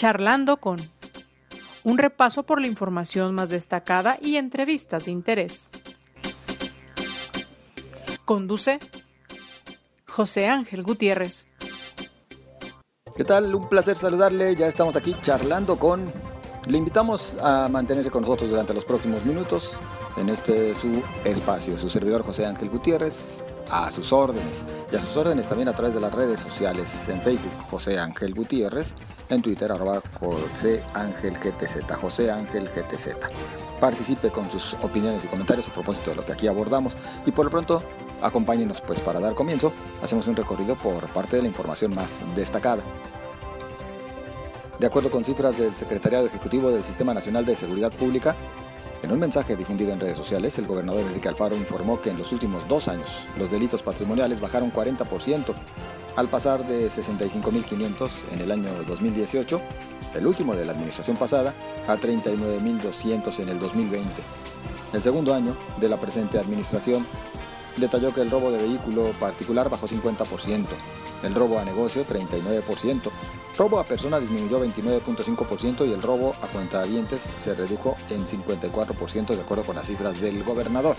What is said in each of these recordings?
Charlando con un repaso por la información más destacada y entrevistas de interés. Conduce José Ángel Gutiérrez. ¿Qué tal? Un placer saludarle. Ya estamos aquí charlando con... Le invitamos a mantenerse con nosotros durante los próximos minutos en este su espacio. Su servidor José Ángel Gutiérrez, a sus órdenes. Y a sus órdenes también a través de las redes sociales. En Facebook, José Ángel Gutiérrez. En Twitter, arroba José Ángel GTZ. José Ángel. Participe con sus opiniones y comentarios a propósito de lo que aquí abordamos. Y por lo pronto, acompáñenos pues para dar comienzo. Hacemos un recorrido por parte de la información más destacada. De acuerdo con cifras del Secretariado Ejecutivo del Sistema Nacional de Seguridad Pública, en un mensaje difundido en redes sociales, el gobernador Enrique Alfaro informó que en los últimos dos años los delitos patrimoniales bajaron 40%, al pasar de 65.500 en el año 2018, el último de la administración pasada, a 39.200 en el 2020. El segundo año de la presente administración detalló que el robo de vehículo particular bajó 50%, el robo a negocio 39%, robo a persona disminuyó 29.5% y el robo a cuentavientes se redujo en 54% de acuerdo con las cifras del gobernador.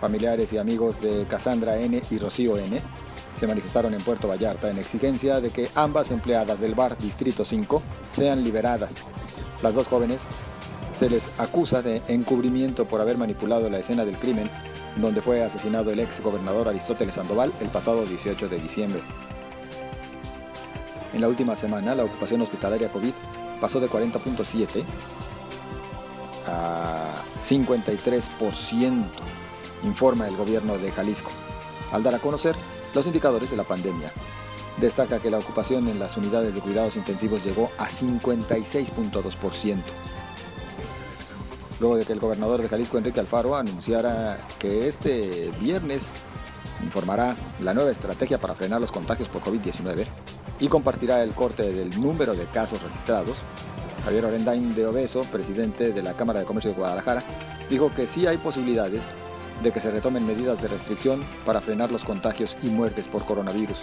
Familiares y amigos de Cassandra N y Rocío N se manifestaron en Puerto Vallarta en exigencia de que ambas empleadas del bar Distrito 5 sean liberadas. Las dos jóvenes se les acusa de encubrimiento por haber manipulado la escena del crimen donde fue asesinado el ex gobernador Aristóteles Sandoval el pasado 18 de diciembre. En la última semana, la ocupación hospitalaria COVID pasó de 40.7 a 53%, informa el gobierno de Jalisco, al dar a conocer los indicadores de la pandemia. Destaca que la ocupación en las unidades de cuidados intensivos llegó a 56.2% luego de que el gobernador de Jalisco, Enrique Alfaro, anunciara que este viernes informará la nueva estrategia para frenar los contagios por COVID-19 y compartirá el corte del número de casos registrados. Javier Orendain de Obeso, presidente de la Cámara de Comercio de Guadalajara, dijo que sí hay posibilidades de que se retomen medidas de restricción para frenar los contagios y muertes por coronavirus.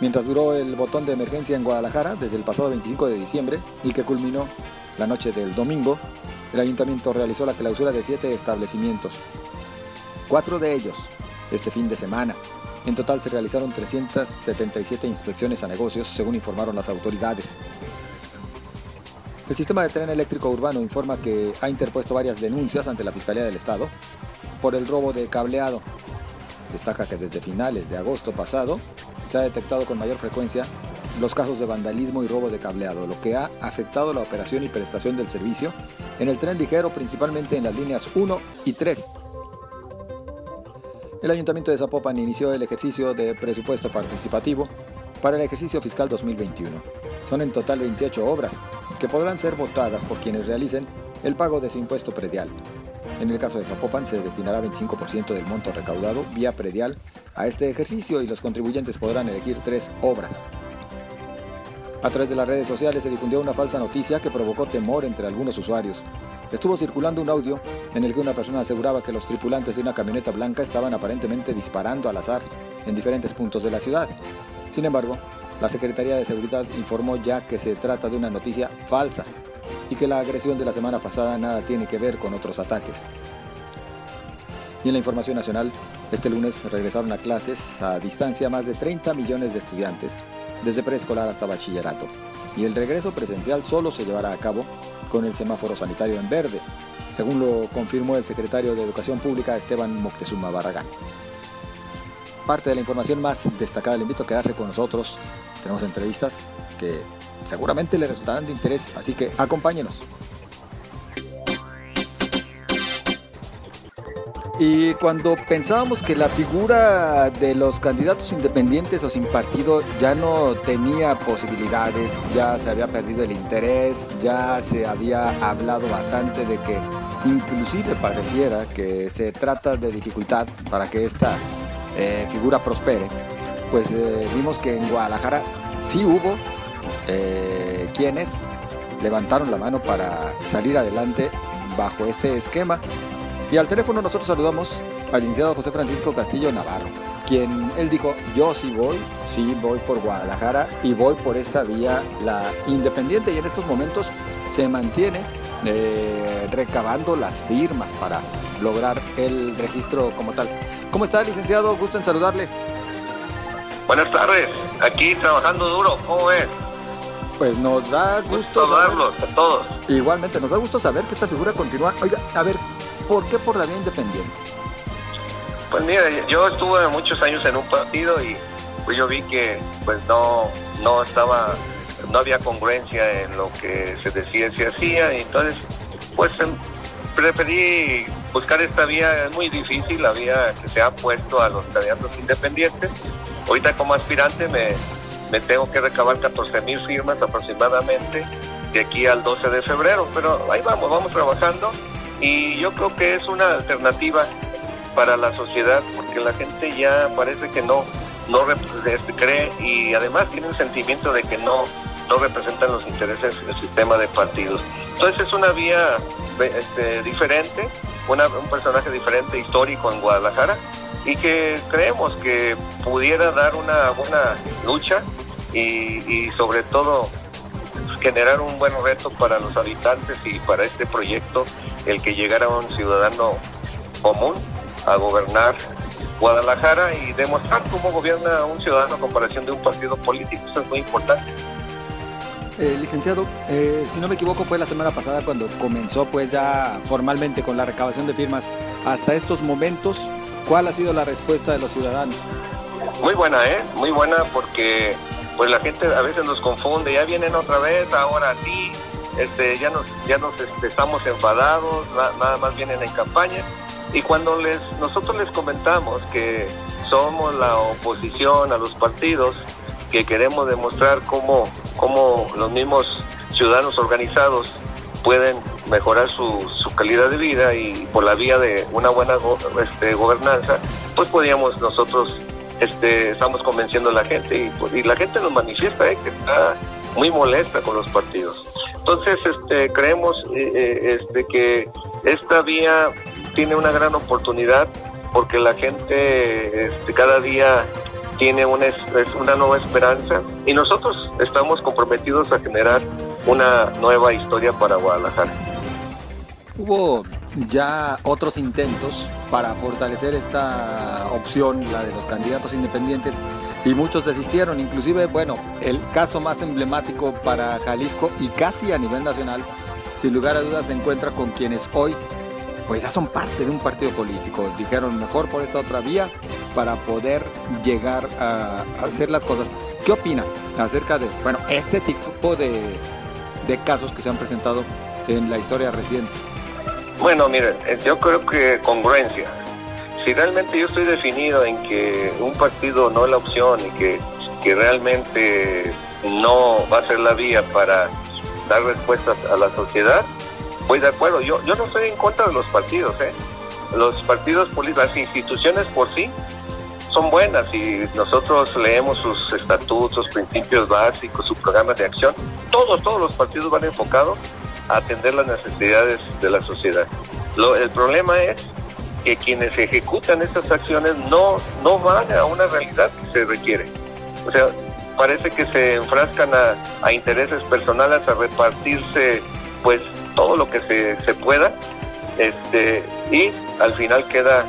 Mientras duró el botón de emergencia en Guadalajara desde el pasado 25 de diciembre y que culminó la noche del domingo, el ayuntamiento realizó la clausura de siete establecimientos, cuatro de ellos este fin de semana. En total se realizaron 377 inspecciones a negocios, según informaron las autoridades. El sistema de tren eléctrico urbano informa que ha interpuesto varias denuncias ante la Fiscalía del Estado por el robo de cableado. Destaca que desde finales de agosto pasado se ha detectado con mayor frecuencia los casos de vandalismo y robo de cableado, lo que ha afectado la operación y prestación del servicio en el tren ligero, principalmente en las líneas 1 y 3. El Ayuntamiento de Zapopan inició el ejercicio de presupuesto participativo para el ejercicio fiscal 2021. Son en total 28 obras que podrán ser votadas por quienes realicen el pago de su impuesto predial. En el caso de Zapopan se destinará 25% del monto recaudado vía predial a este ejercicio y los contribuyentes podrán elegir tres obras. A través de las redes sociales se difundió una falsa noticia que provocó temor entre algunos usuarios. Estuvo circulando un audio en el que una persona aseguraba que los tripulantes de una camioneta blanca estaban aparentemente disparando al azar en diferentes puntos de la ciudad. Sin embargo, la Secretaría de Seguridad informó ya que se trata de una noticia falsa y que la agresión de la semana pasada nada tiene que ver con otros ataques. Y en la información nacional, este lunes regresaron a clases a distancia más de 30 millones de estudiantes desde preescolar hasta bachillerato, y el regreso presencial solo se llevará a cabo con el semáforo sanitario en verde, según lo confirmó el secretario de Educación Pública Esteban Moctezuma Barragán. Parte de la información más destacada, le invito a quedarse con nosotros. Tenemos entrevistas que seguramente le resultarán de interés, así que acompáñenos. Y cuando pensábamos que la figura de los candidatos independientes o sin partido ya no tenía posibilidades, ya se había perdido el interés, ya se había hablado bastante de que inclusive pareciera que se trata de dificultad para que esta eh, figura prospere, pues eh, vimos que en Guadalajara sí hubo eh, quienes levantaron la mano para salir adelante bajo este esquema y al teléfono nosotros saludamos al licenciado José Francisco Castillo Navarro, quien él dijo, yo sí voy, sí voy por Guadalajara y voy por esta vía, la independiente, y en estos momentos se mantiene eh, recabando las firmas para lograr el registro como tal. ¿Cómo está, licenciado? Gusto en saludarle. Buenas tardes, aquí trabajando duro, ¿cómo ves? Pues nos da gusto, saludarlos a todos. Igualmente, nos da gusto saber que esta figura continúa. Oiga, a ver, ¿por qué por la vía independiente? Pues mira, yo estuve muchos años en un partido y pues yo vi que pues no, no estaba, no había congruencia en lo que se decía y se hacía, entonces pues em, preferí buscar esta vía, es muy difícil, la vía que se ha puesto a los candidatos independientes. Ahorita como aspirante me, me tengo que recabar 14 mil firmas aproximadamente de aquí al 12 de febrero, pero ahí vamos, vamos trabajando y yo creo que es una alternativa para la sociedad porque la gente ya parece que no no este, cree y además tiene un sentimiento de que no no representan los intereses del sistema de partidos. Entonces es una vía este, diferente, un personaje diferente histórico en Guadalajara y que creemos que pudiera dar una buena lucha y, sobre todo generar un buen reto para los habitantes y para este proyecto el que llegara un ciudadano común a gobernar Guadalajara y demostrar cómo gobierna un ciudadano a comparación de un partido político. Eso es muy importante. Eh, licenciado, eh, si no me equivoco fue la semana pasada cuando comenzó pues ya formalmente con la recabación de firmas. Hasta estos momentos, ¿cuál ha sido la respuesta de los ciudadanos? Muy buena, ¿eh? Muy buena porque pues la gente a veces nos confunde, ya vienen otra vez, ahora sí, este, ya nos, ya nos este, estamos enfadados, nada más vienen en campaña. Y cuando les, nosotros les comentamos que somos la oposición a los partidos, que queremos demostrar cómo, cómo los mismos ciudadanos organizados pueden mejorar su, su, calidad de vida y por la vía de una buena este, gobernanza, pues podíamos nosotros este, estamos convenciendo a la gente y, pues, la gente nos manifiesta eh, que está muy molesta con los partidos. Entonces, este, creemos eh, eh, este, que esta vía tiene una gran oportunidad porque la gente este, cada día tiene una, una nueva esperanza y nosotros estamos comprometidos a generar una nueva historia para Guadalajara. Hubo ya otros intentos para fortalecer esta opción, la de los candidatos independientes, y muchos desistieron. Inclusive, bueno, el caso más emblemático para Jalisco y casi a nivel nacional, sin lugar a dudas, se encuentra con quienes hoy pues ya son parte de un partido político. Dijeron mejor por esta otra vía para poder llegar a, hacer las cosas. ¿Qué opina acerca de, bueno, este tipo de, de casos que se han presentado en la historia reciente? Bueno, miren, eh, yo creo que congruencia. Si realmente yo estoy definido en que un partido no es la opción y que, que realmente no va a ser la vía para dar respuestas a la sociedad, voy de acuerdo. Yo, yo no estoy en contra de los partidos, ¿eh? Los partidos políticos, las instituciones por sí son buenas y nosotros leemos sus estatutos, principios básicos, sus programas de acción. Todos, todos los partidos van enfocados atender las necesidades de la sociedad. Lo, el problema es que quienes ejecutan estas acciones no, no van a una realidad que se requiere. O sea, parece que se enfrascan a, a intereses personales, a repartirse pues todo lo que se, se pueda, este, y al final queda,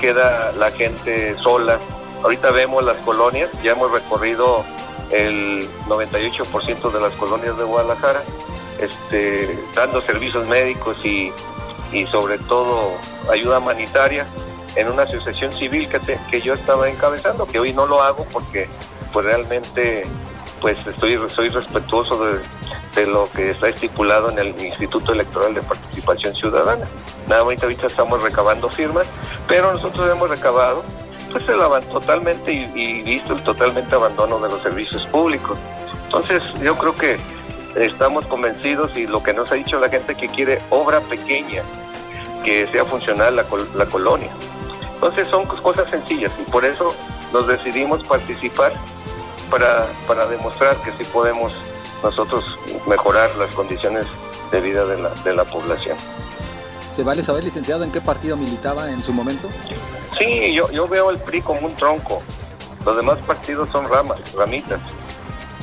queda la gente sola. Ahorita vemos las colonias, ya hemos recorrido el 98% de las colonias de Guadalajara, este, dando servicios médicos y, y sobre todo ayuda humanitaria en una asociación civil que, que yo estaba encabezando, que hoy no lo hago porque pues realmente pues estoy soy respetuoso de, de, lo que está estipulado en el Instituto Electoral de Participación Ciudadana. Nada, ahorita, ahorita estamos recabando firmas, pero nosotros hemos recabado pues el totalmente y, y visto el totalmente abandono de los servicios públicos. Entonces yo creo que estamos convencidos y lo que nos ha dicho la gente que quiere obra pequeña, que sea funcional la, la colonia. Entonces son cosas sencillas y por eso nos decidimos participar para, para demostrar que sí podemos nosotros mejorar las condiciones de vida de la, población. ¿Se vale saber, licenciado, en qué partido militaba en su momento? Sí, yo, yo veo el PRI como un tronco. Los demás partidos son ramas, ramitas.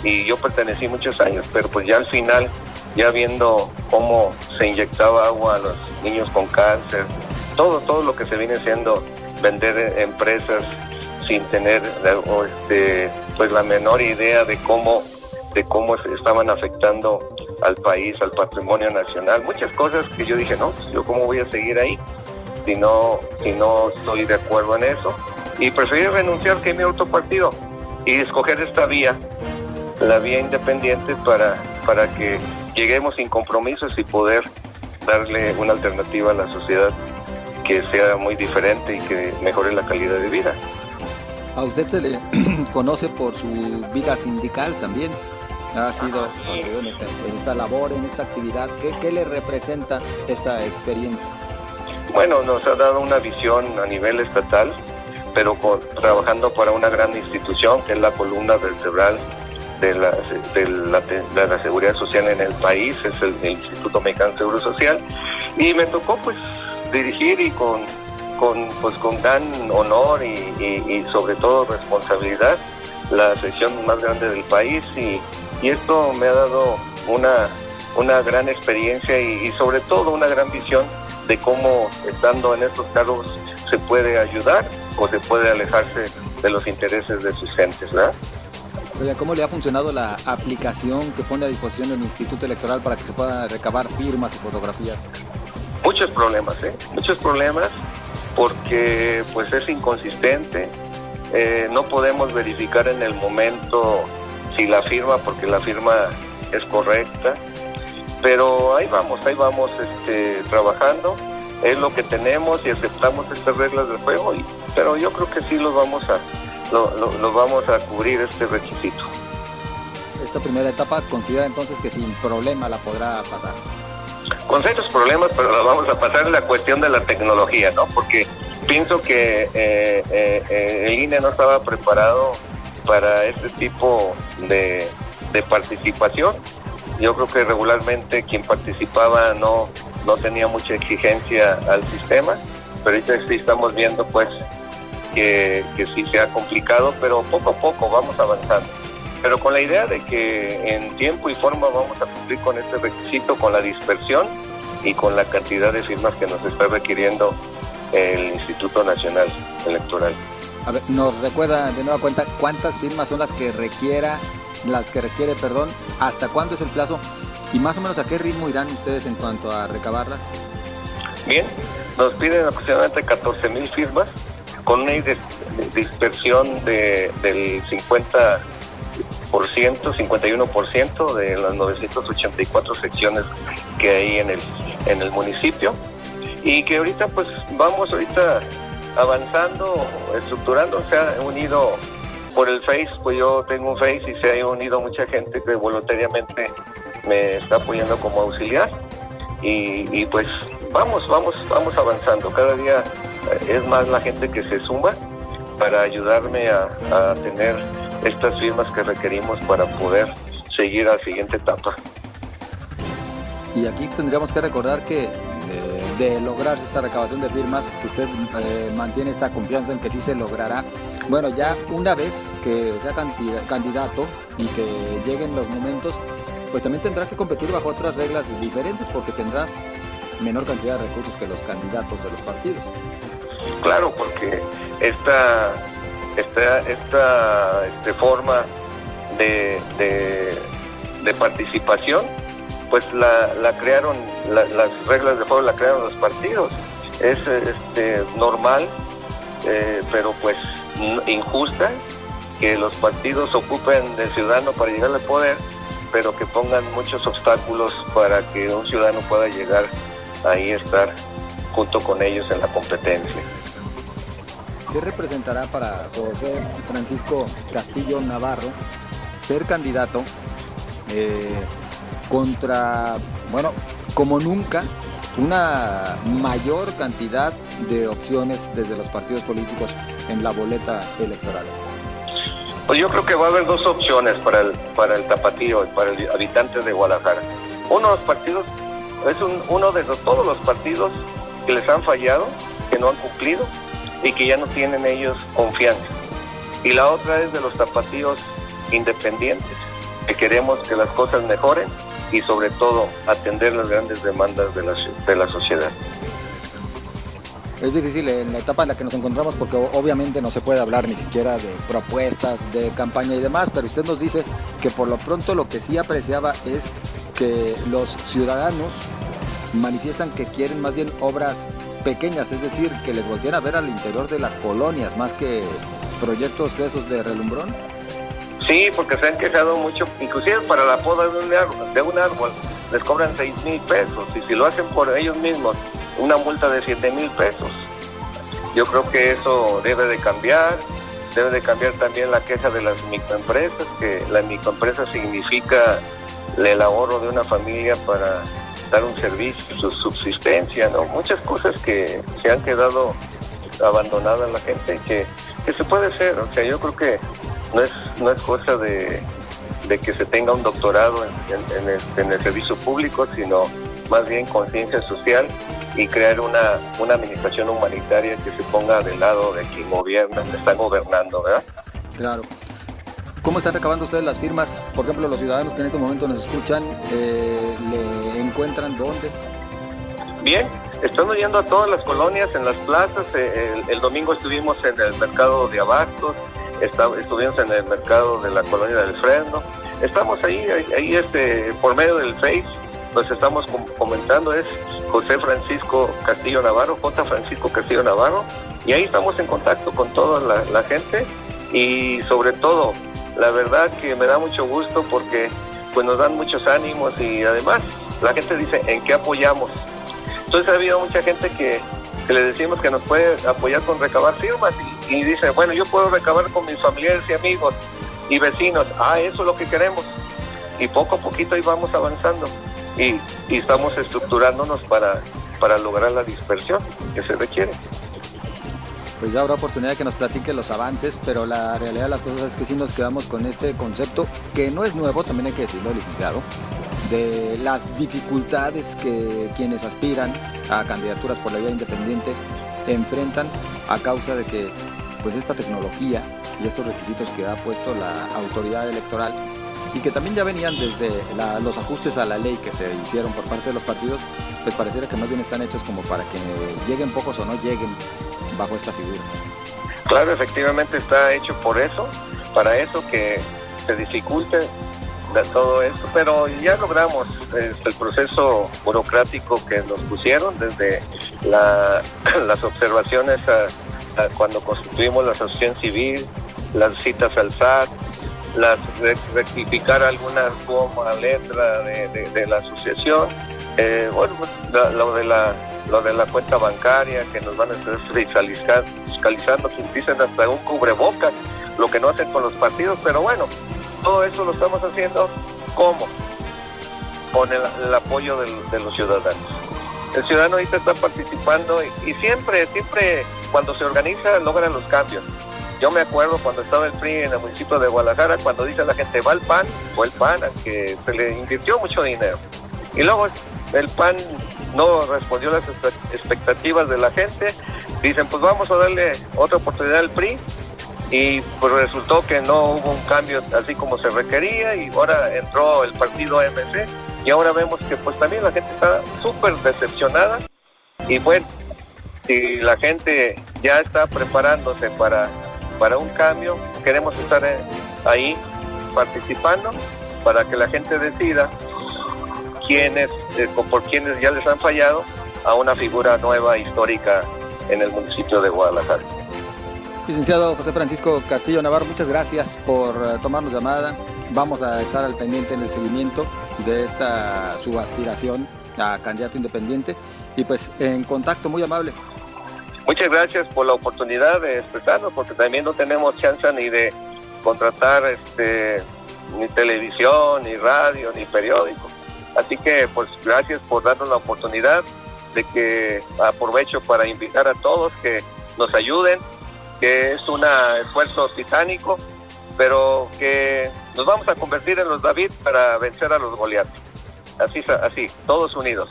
Y yo pertenecí muchos años, pero pues ya al final, ya viendo cómo se inyectaba agua a los niños con cáncer, todo, todo lo que se viene haciendo, vender empresas sin tener este, pues la menor idea de cómo de cómo estaban afectando al país, al patrimonio nacional, muchas cosas que yo dije, no, pues, yo cómo voy a seguir ahí si no, si no estoy de acuerdo en eso. Y preferí renunciar que mi otro partido y escoger esta vía, la vía independiente para, para que lleguemos sin compromisos y poder darle una alternativa a la sociedad que sea muy diferente y que mejore la calidad de vida. A usted se le conoce por su vida sindical también. Ha sido en esta, labor, en esta actividad. ¿Qué, ¿Qué, le representa esta experiencia? Bueno, nos ha dado una visión a nivel estatal, pero trabajando para una gran institución que es la columna vertebral de la, de la, seguridad social en el país, es el, Instituto Mexicano de Seguro Social. Y me tocó pues dirigir y con, con, pues, con gran honor y, y, sobre todo responsabilidad la sección más grande del país y, y esto me ha dado una, una gran experiencia y, sobre todo una gran visión de cómo estando en estos cargos se puede ayudar o se puede alejarse de los intereses de sus gentes, ¿verdad? ¿Cómo le ha funcionado la aplicación que pone a disposición el Instituto Electoral para que se puedan recabar firmas y fotografías? Muchos problemas, ¿eh? Muchos problemas porque pues es inconsistente, eh, no podemos verificar en el momento si la firma, porque la firma es correcta, pero ahí vamos, ahí vamos este, trabajando, es lo que tenemos y aceptamos estas reglas del juego, pero yo creo que sí los vamos a, lo, vamos a cubrir este requisito. Esta primera etapa considera entonces que sin problema la podrá pasar. Con ciertos problemas, pero la vamos a pasar en la cuestión de la tecnología, ¿no? Porque pienso que eh, eh, eh, el INE no estaba preparado para este tipo de, de participación yo creo que regularmente quien participaba no, no tenía mucha exigencia al sistema, pero ahorita sí estamos viendo pues que, que sí se ha complicado, pero poco a poco vamos avanzando. Pero con la idea de que en tiempo y forma vamos a cumplir con este requisito, con la dispersión y con la cantidad de firmas que nos está requiriendo el Instituto Nacional Electoral. A ver, nos recuerda de nueva cuenta cuántas firmas son las que requiera las que requiere, perdón, hasta cuándo es el plazo y más o menos a qué ritmo irán ustedes en cuanto a recabarlas. Bien, nos piden aproximadamente 14 mil firmas con una dispersión de, del 50%, 51% de las 984 secciones que hay en el, en el municipio y que ahorita pues vamos ahorita avanzando, estructurando, se ha unido por el Face, pues yo tengo un Face y se ha unido mucha gente que voluntariamente me está apoyando como auxiliar y, pues vamos, vamos, vamos avanzando. Cada día es más la gente que se suma para ayudarme a, tener estas firmas que requerimos para poder seguir a la siguiente etapa. Y aquí tendríamos que recordar que eh, de lograrse esta recabación de firmas, usted eh, mantiene esta confianza en que sí se logrará, bueno, ya una vez que sea candidato y que lleguen los momentos, pues también tendrá que competir bajo otras reglas diferentes porque tendrá menor cantidad de recursos que los candidatos de los partidos. Claro, porque esta, esta, esta este, forma de, participación, pues la, la crearon, las reglas de juego la crearon los partidos. Es este, normal, eh, pero pues injusta que los partidos ocupen del ciudadano para llegar al poder, pero que pongan muchos obstáculos para que un ciudadano pueda llegar ahí estar junto con ellos en la competencia. ¿Qué representará para José Francisco Castillo Navarro ser candidato eh, contra, bueno, como nunca, una mayor cantidad de opciones desde los partidos políticos en la boleta electoral? Pues yo creo que va a haber dos opciones para el, para el tapatío, para el habitante de Guadalajara. Uno de los partidos, es uno de todos los partidos que les han fallado, que no han cumplido, y que ya no tienen ellos confianza. Y la otra es de los tapatíos independientes, que queremos que las cosas mejoren y sobre todo atender las grandes demandas de la, de la sociedad. Es difícil en la etapa en la que nos encontramos porque obviamente no se puede hablar ni siquiera de propuestas, de campaña y demás, pero usted nos dice que por lo pronto lo que sí apreciaba es que los ciudadanos manifiestan que quieren más bien obras pequeñas, es decir, que les volteen a ver al interior de las colonias más que proyectos de esos de relumbrón. Sí, porque se han quejado mucho, inclusive para la poda de un árbol, de un árbol les cobran 6 mil pesos y si lo hacen por ellos mismos, una multa de 7 mil pesos. Yo creo que eso debe de cambiar, debe de cambiar también la queja de las microempresas, que la microempresa significa el ahorro de una familia para dar un servicio, su subsistencia, ¿no? Muchas cosas que se han quedado abandonadas la gente que, que se puede hacer. O sea, yo creo que no es, no es cosa de, que se tenga un doctorado en, el, servicio público, sino más bien conciencia social y crear una, una administración humanitaria que se ponga del lado de quien gobierna, está gobernando, ¿verdad? Claro. ¿Cómo están recabando ustedes las firmas? Por ejemplo, los ciudadanos que en este momento nos escuchan, eh, ¿le encuentran dónde? Bien, estamos yendo a todas las colonias, en las plazas. Eh, el, domingo estuvimos en el mercado de Abastos, estuvimos en el mercado de la colonia del Fresno. Estamos ahí, ahí este, por medio del Face, pues estamos comentando, es José Francisco Castillo Navarro, J. Francisco Castillo Navarro, y ahí estamos en contacto con toda la, gente y sobre todo, la verdad que me da mucho gusto porque pues nos dan muchos ánimos y además la gente dice en qué apoyamos. Entonces ha habido mucha gente que, le decimos que nos puede apoyar con recabar firmas y, y, dice, bueno, yo puedo recabar con mis familiares y amigos y vecinos. Ah, eso es lo que queremos. Y poco a poquito ahí vamos avanzando y, estamos estructurándonos para, para lograr la dispersión que se requiere. Pues ya habrá oportunidad de que nos platique los avances, pero la realidad de las cosas es que sí nos quedamos con este concepto, que no es nuevo, también hay que decirlo, licenciado, de las dificultades que quienes aspiran a candidaturas por la vía independiente enfrentan a causa de que pues esta tecnología y estos requisitos que ha puesto la autoridad electoral y que también ya venían desde los ajustes a la ley que se hicieron por parte de los partidos, pues pareciera que más bien están hechos como para que lleguen pocos o no lleguen bajo esta figura. Claro, efectivamente está hecho por eso, para eso que se dificulte todo esto, pero ya logramos este, el proceso burocrático que nos pusieron desde las observaciones cuando constituimos la asociación civil, las citas al SAT, las rectificar alguna forma, letra de, la asociación. Eh, bueno, pues, lo de la lo de la cuenta bancaria que nos van a estar fiscalizando, que dicen hasta un cubrebocas, lo que no hacen con los partidos, pero bueno, todo eso lo estamos haciendo ¿cómo? Con el, apoyo de los ciudadanos. El ciudadano ahorita está participando y, siempre, siempre cuando se organiza logran los cambios. Yo me acuerdo cuando estaba el PRI en el municipio de Guadalajara, cuando dice la gente va al PAN, fue el PAN, que se le invirtió mucho dinero. Y luego el PAN no respondió las expectativas de la gente. Dicen, pues vamos a darle otra oportunidad al PRI. Y pues resultó que no hubo un cambio así como se requería y ahora entró el partido AMC y ahora vemos que pues también la gente está súper decepcionada y bueno, si la gente ya está preparándose para para un cambio, queremos estar eh, ahí participando para que la gente decida eh, por quienes ya les han fallado a una figura nueva histórica en el municipio de Guadalajara. Licenciado José Francisco Castillo Navarro, muchas gracias por eh, tomarnos llamada. Vamos a estar al pendiente en el seguimiento de esta su aspiración a candidato independiente y pues en contacto muy amable. Muchas gracias por la oportunidad de expresarnos, porque también no tenemos chance ni de contratar este, ni televisión, ni radio, ni periódico. Así que, pues, gracias por darnos la oportunidad de que aprovecho para invitar a todos que nos ayuden, que es un esfuerzo titánico, pero que nos vamos a convertir en los David para vencer a los Goliath. Así, así, todos unidos.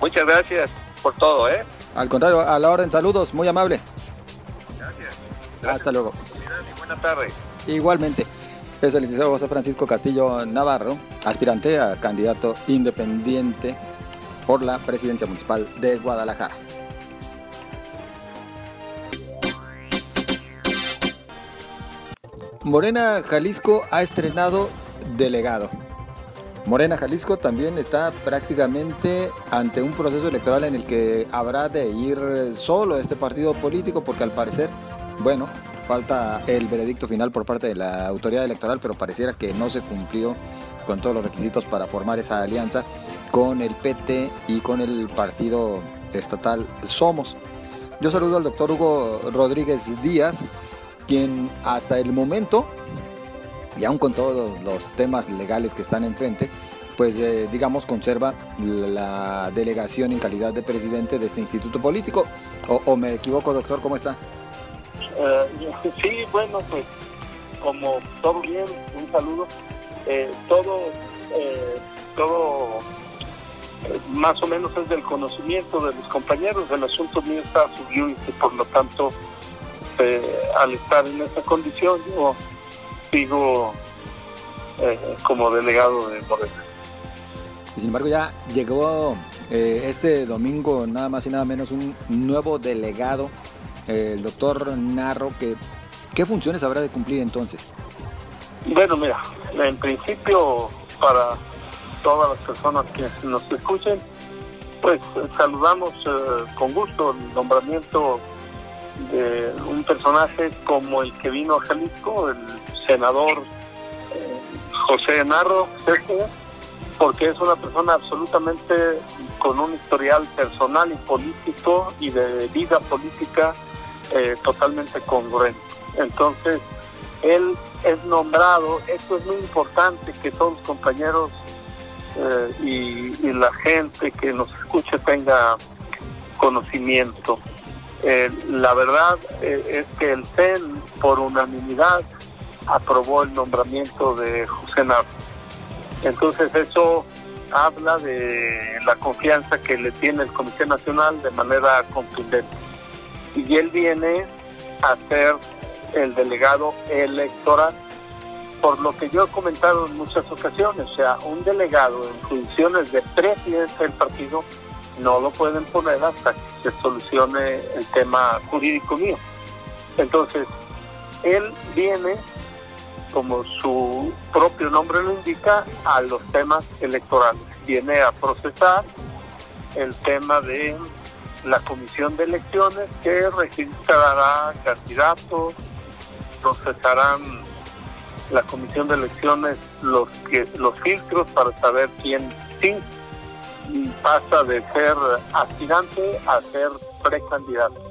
Muchas gracias por todo, ¿eh? Al contrario, a la orden, saludos, muy amable. Gracias. Hasta luego. Buenas tardes. Igualmente. Es el licenciado José Francisco Castillo Navarro, aspirante a candidato independiente por la presidencia municipal de Guadalajara. Morena Jalisco ha estrenado delegado. Morena Jalisco también está prácticamente ante un proceso electoral en el que habrá de ir solo este partido político porque al parecer, bueno, falta el veredicto final por parte de la autoridad electoral, pero pareciera que no se cumplió con todos los requisitos para formar esa alianza con el PT y con el partido estatal Somos. Yo saludo al doctor Hugo Rodríguez Díaz, quien hasta el momento, y aún con todos los temas legales que están enfrente, pues eh, digamos conserva la delegación en calidad de presidente de este instituto político. ¿O, me equivoco, doctor? ¿Cómo está? Eh, sí, bueno, pues como todo bien, un saludo. Eh, todo, todo más o menos es del conocimiento de los compañeros. El asunto mío está y por lo tanto este, al estar en esa condición, yo sigo eh, como delegado de Morena. sin embargo, ya llegó eh, este domingo nada más y nada menos un nuevo delegado, el doctor Narro, que ¿qué funciones habrá de cumplir entonces? Bueno, mira, en principio para todas las personas que nos escuchen, pues saludamos eh, con gusto el nombramiento de un personaje como el que vino a Jalisco, el senador eh, José Narro, porque es una persona absolutamente con un historial personal y político y de vida política eh, totalmente congruente. Entonces, él es nombrado, esto es muy importante que todos los compañeros eh, y, la gente que nos escuche tenga conocimiento. Eh, la verdad es que el CEN por unanimidad aprobó el nombramiento de José Narro. Entonces eso habla de la confianza que le tiene el Comité Nacional de manera contundente. Y él viene a ser el delegado electoral, por lo que yo he comentado en muchas ocasiones, o sea, un delegado en funciones de presidente del partido no lo pueden poner hasta que se solucione el tema jurídico mío. Entonces, él viene, como su propio nombre lo indica, a los temas electorales. Viene a procesar el tema de la comisión de elecciones que registrará candidatos, procesarán la comisión de elecciones los que los filtros para saber quién sí pasa de ser aspirante a ser precandidato.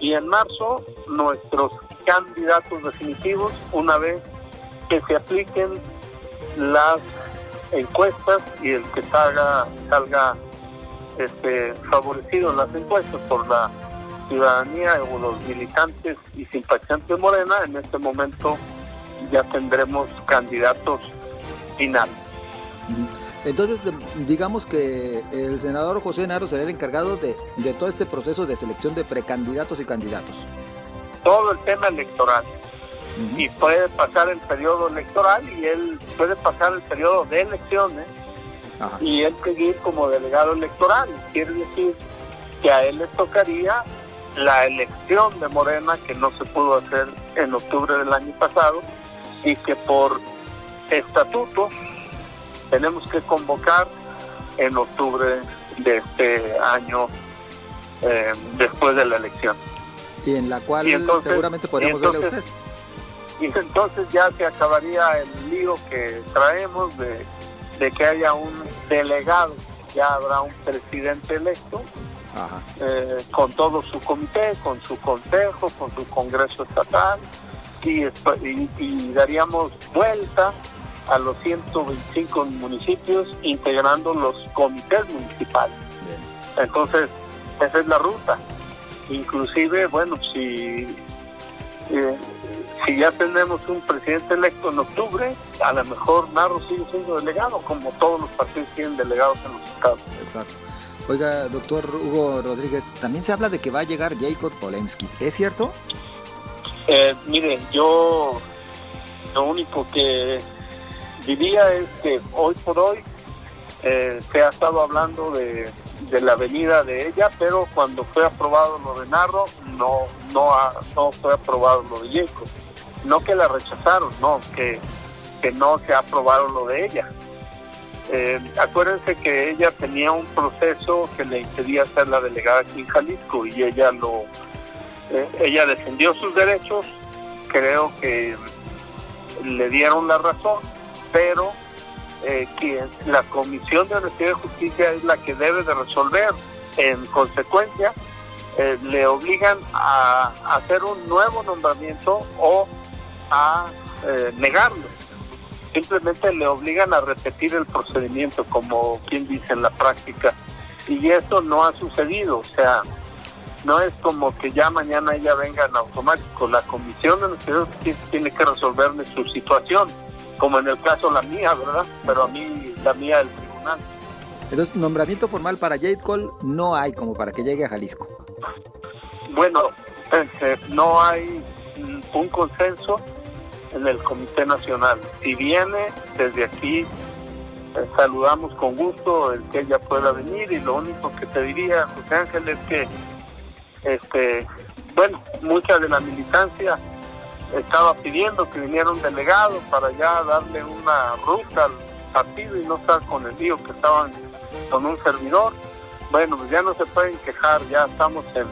Y en marzo nuestros candidatos definitivos, una vez que se apliquen las encuestas y el que salga, salga este, favorecido en las encuestas por la ciudadanía o los militantes y simpatizantes de Morena, en este momento ya tendremos candidatos finales. Entonces, digamos que el senador José Naro será el encargado de, todo este proceso de selección de precandidatos y candidatos. Todo el tema electoral. Y puede pasar el periodo electoral y él puede pasar el periodo de elecciones y él seguir como delegado electoral. Quiere decir que a él le tocaría la elección de Morena que no se pudo hacer en octubre del año pasado y que por estatutos tenemos que convocar en octubre de este año eh, después de la elección. Y en la cual seguramente podríamos verle a usted. Y entonces ya se acabaría el lío que traemos de, que haya un delegado, ya habrá un presidente electo, eh, con todo su comité, con su consejo, con su congreso estatal, y, y daríamos vuelta a los 125 municipios integrando los comités municipales. Entonces, esa es la ruta. Inclusive, bueno, si, eh, si ya tenemos un presidente electo en octubre, a lo mejor Narro sigue siendo delegado, como todos los partidos tienen delegados en los estados. Exacto. Oiga, doctor Hugo Rodríguez, también se habla de que va a llegar Jacob Polemski. ¿Es cierto? Eh, mire, yo lo único que diría es que hoy por hoy eh, se ha estado hablando de, la venida de ella, pero cuando fue aprobado lo de Narro, no, no, no fue aprobado lo de Yeco. No que la rechazaron, no, que, que no se ha aprobado lo de ella. Eh, acuérdense que ella tenía un proceso que le impedía ser la delegada aquí en Jalisco y ella lo eh, ella defendió sus derechos, creo que le dieron la razón, pero eh, que la Comisión de Honestidad y Justicia es la que debe de resolver. En consecuencia, le obligan a, hacer un nuevo nombramiento o a negarlo simplemente le obligan a repetir el procedimiento, como quien dice en la práctica. Y eso no ha sucedido, o sea, no es como que ya mañana ella venga en automático. La comisión de tiene que resolverle su situación, como en el caso la mía, ¿verdad? Pero a mí, la mía, el tribunal. Entonces, nombramiento formal para Jade Cole no hay como para que llegue a Jalisco. Bueno, este, no hay un consenso en el Comité Nacional. Si viene, desde aquí eh, saludamos con gusto el que ella pueda venir y lo único que te diría, José Ángel, es que, este, bueno, mucha de la militancia estaba pidiendo que viniera un delegado para ya darle una ruta al partido y no estar con el lío que estaban con un servidor. Bueno, pues ya no se pueden quejar, ya estamos en,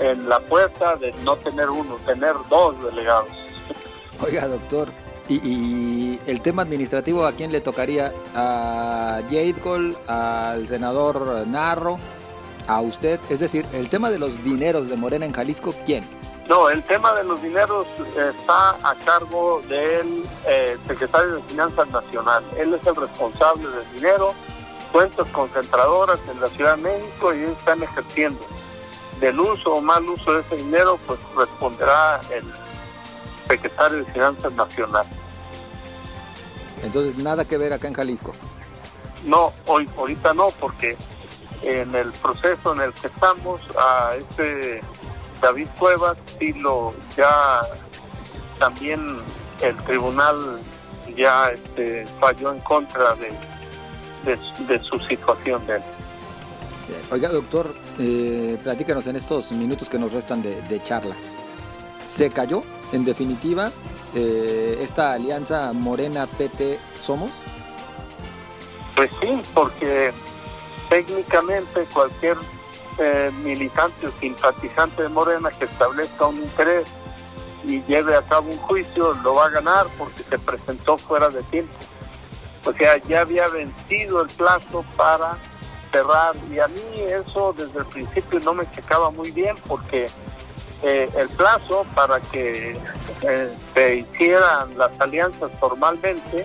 en la puerta de no tener uno, tener dos delegados. Oiga, doctor, y, el tema administrativo, ¿a quién le tocaría? ¿A Jade Cole, al senador Narro, a usted? Es decir, el tema de los dineros de Morena en Jalisco, ¿quién? No, el tema de los dineros está a cargo del eh, secretario de Finanzas Nacional. Él es el responsable del dinero, cuentas concentradoras en la Ciudad de México y están ejerciendo. Del uso o mal uso de ese dinero, pues responderá el secretario de Finanzas Nacional. Entonces, nada que ver acá en Jalisco. No, hoy ahorita no, porque en el proceso en el que estamos, a este David Cuevas sí lo ya también el tribunal ya este, falló en contra de, de, su situación de él. Oiga, doctor, eh, platícanos en estos minutos que nos restan de, de charla. ¿Se cayó en definitiva, eh, esta alianza Morena-PT Somos? Pues sí, porque técnicamente cualquier eh, militante o simpatizante de Morena que establezca un interés y lleve a cabo un juicio lo va a ganar porque se presentó fuera de tiempo. O sea, ya había vencido el plazo para cerrar y a mí eso desde el principio no me checaba muy bien porque eh, el plazo para que eh, se hicieran las alianzas formalmente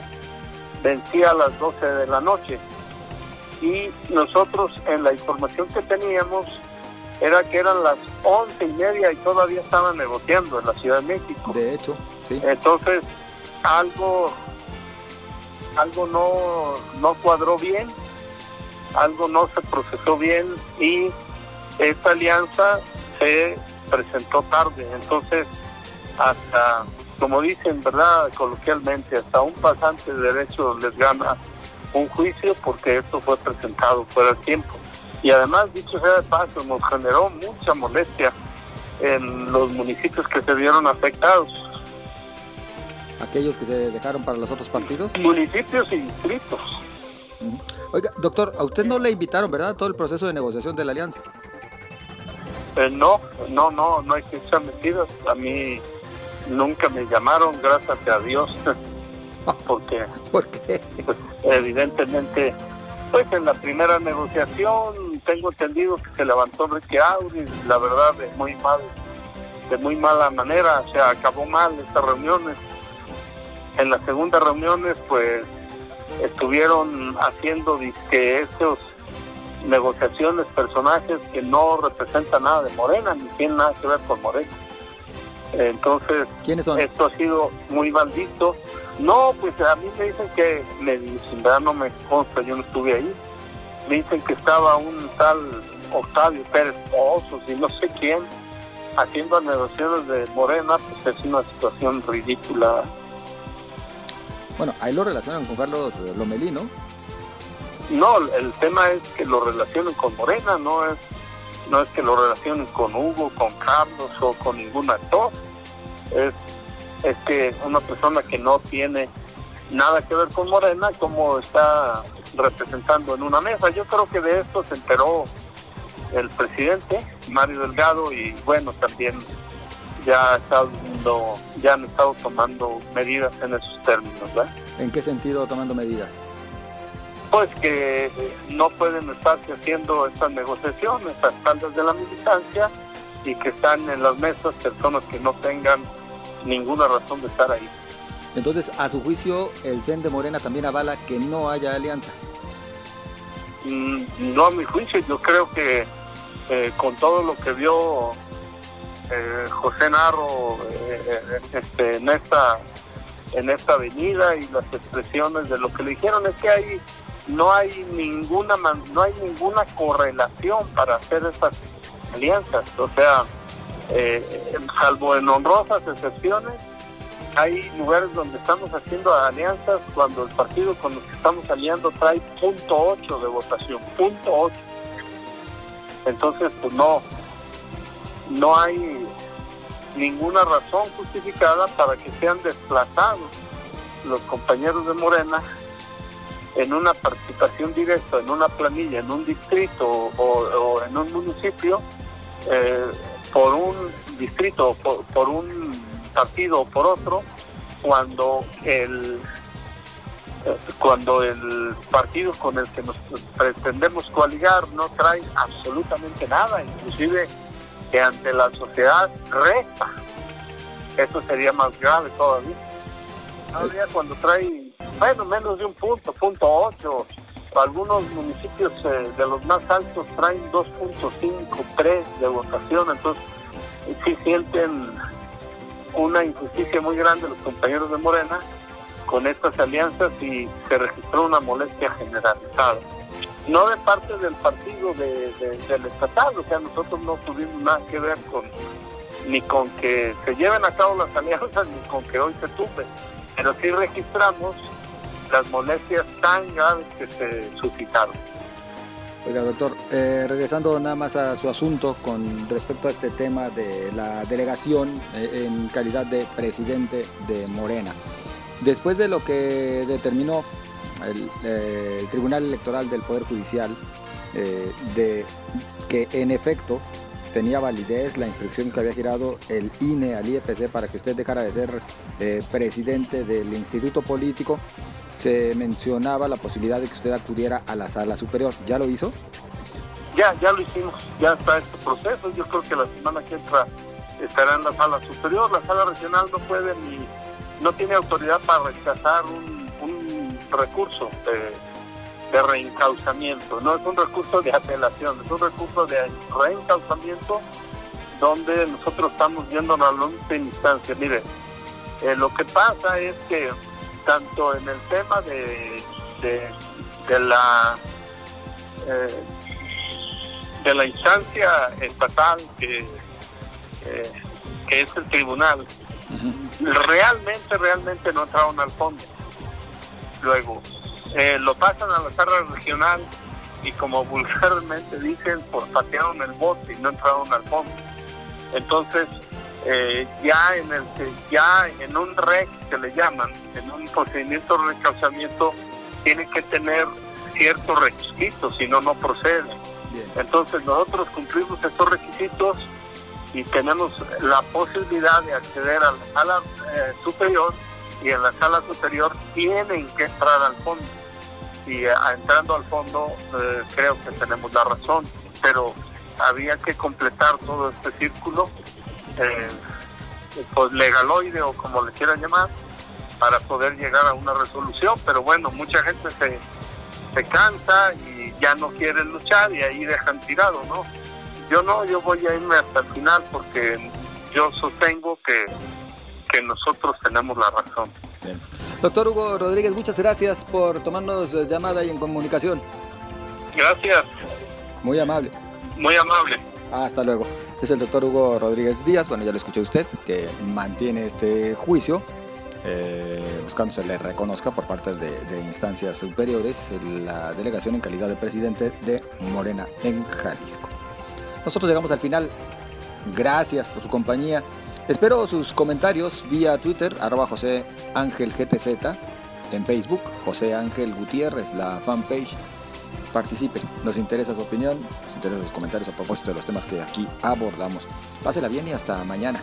vencía a las 12 de la noche. Y nosotros en la información que teníamos era que eran las once y media y todavía estaban negociando en la Ciudad de México. De hecho, sí. Entonces, algo, algo no, no cuadró bien, algo no se procesó bien y esta alianza se presentó tarde. Entonces, hasta, como dicen, ¿verdad? Coloquialmente, hasta un pasante de derecho les gana un juicio porque esto fue presentado fuera de tiempo. Y además, dicho sea de paso, nos generó mucha molestia en los municipios que se vieron afectados. ¿Aquellos que se dejaron para los otros partidos? Municipios y distritos. Oiga, doctor, a usted no le invitaron, ¿verdad? Todo el proceso de negociación de la alianza. Eh, no, no, no, no hay que echar mentiras. A mí nunca me llamaron, gracias a Dios, porque ¿Por qué? Pues, evidentemente, pues en la primera negociación tengo entendido que se levantó Ricky Audi, la verdad de muy mal, de muy mala manera, se acabó mal estas reuniones. En las segundas reuniones, pues estuvieron haciendo que esos negociaciones, personajes que no representan nada de Morena, ni tienen nada que ver con Morena. Entonces, esto ha sido muy mal visto. No, pues a mí me dicen que, me dicen, no me consta, yo no estuve ahí. Me dicen que estaba un tal Octavio Pérez Pozos y no sé quién haciendo negociaciones de Morena, pues es una situación ridícula. Bueno, ahí lo relacionan con Carlos Lomelí, ¿no? El tema es que lo relacionen con Morena, no es no es que lo relacionen con Hugo, con Carlos o con ningún actor. Es, es que una persona que no tiene nada que ver con Morena, como está representando en una mesa. Yo creo que de esto se enteró el presidente, Mario Delgado, y bueno, también ya, ya han estado tomando medidas en esos términos. ¿verdad? ¿En qué sentido tomando medidas? Pues que no pueden estarse haciendo estas negociaciones a espaldas de la militancia y que están en las mesas personas que no tengan ninguna razón de estar ahí. Entonces, a su juicio, el CEN de Morena también avala que no haya alianza. Mm, no a mi juicio, yo creo que eh, con todo lo que vio eh, José Narro eh, este, en esta en esta avenida y las expresiones de lo que le dijeron es que hay no hay ninguna no hay ninguna correlación para hacer estas alianzas o sea salvo en honrosas excepciones hay lugares donde estamos haciendo alianzas cuando el partido con el que estamos aliando trae punto ocho de votación, punto ocho. Entonces, pues no, no hay ninguna razón justificada para que sean desplazados los compañeros de Morena en una participación directa, en una planilla, en un distrito o, en un municipio, eh, por un distrito, por, por un partido o por otro cuando el cuando el partido con el que nos pretendemos coaligar no trae absolutamente nada, inclusive que ante la sociedad resta. Eso sería más grave todavía. Todavía cuando trae, bueno, menos de un punto, punto ocho, algunos municipios eh, de los más altos traen 2.5, 3 de votación, entonces sí sienten una injusticia muy grande los compañeros de Morena con estas alianzas y se registró una molestia generalizada. No de parte del partido de, del estatal, o sea, nosotros no tuvimos nada que ver con ni con que se lleven a cabo las alianzas ni con que hoy se tumbe, pero sí registramos las molestias tan graves que se suscitaron. Oiga, doctor, eh, regresando nada más a su asunto con respecto a este tema de la delegación eh, en calidad de presidente de Morena. Después de lo que determinó el, eh, Tribunal Electoral del Poder Judicial, de que en efecto tenía validez la instrucción que había girado el INE al IEPC para que usted dejara de ser presidente del instituto político, se mencionaba la posibilidad de que usted acudiera a la sala superior. ¿Ya lo hizo? Ya, ya lo hicimos, ya está este proceso. Yo creo que la semana que entra estará en la sala superior. La sala regional no puede ni, no tiene autoridad para rechazar un, recurso de, de reencauzamiento. No es un recurso de apelación, es un recurso de reencauzamiento donde nosotros estamos viendo la última instancia. Mire, eh, lo que pasa es que tanto en el tema de, de, la eh, de la instancia estatal que, que es el tribunal, realmente, realmente no entraron al fondo. Luego, eh, lo pasan a la sala regional y como vulgarmente dicen, pues patearon el bote y no entraron al fondo. Entonces, eh, ya en el ya en un REC que le llaman, en un procedimiento de recausamiento, tiene que tener ciertos requisitos, si no, no procede. Entonces nosotros cumplimos estos requisitos y tenemos la posibilidad de acceder a la sala eh, superior y en la sala superior tienen que entrar al fondo. Y eh, entrando al fondo creo que tenemos la razón, pero había que completar todo este círculo eh, pues legaloide o como le quieran llamar, para poder llegar a una resolución. Pero bueno, mucha gente se, se cansa y ya no quiere luchar y ahí dejan tirado, ¿no? Yo no, yo voy a irme hasta el final porque yo sostengo que, que nosotros tenemos la razón. Doctor Hugo Rodríguez, muchas gracias por tomarnos llamada y en comunicación. Gracias. Muy amable. Muy amable. Hasta luego. Es el doctor Hugo Rodríguez Díaz, bueno, ya lo escuché usted, que mantiene este juicio, eh, buscando se le reconozca por parte de, de, instancias superiores la delegación en calidad de presidente de Morena en Jalisco. Nosotros llegamos al final. Gracias por su compañía. Espero sus comentarios vía Twitter, arroba José Ángel GTZ, en Facebook, José Ángel Gutiérrez, la fanpage participe. Nos interesa su opinión, nos interesan sus comentarios a propósito de los temas que aquí abordamos. Pásela bien y hasta mañana.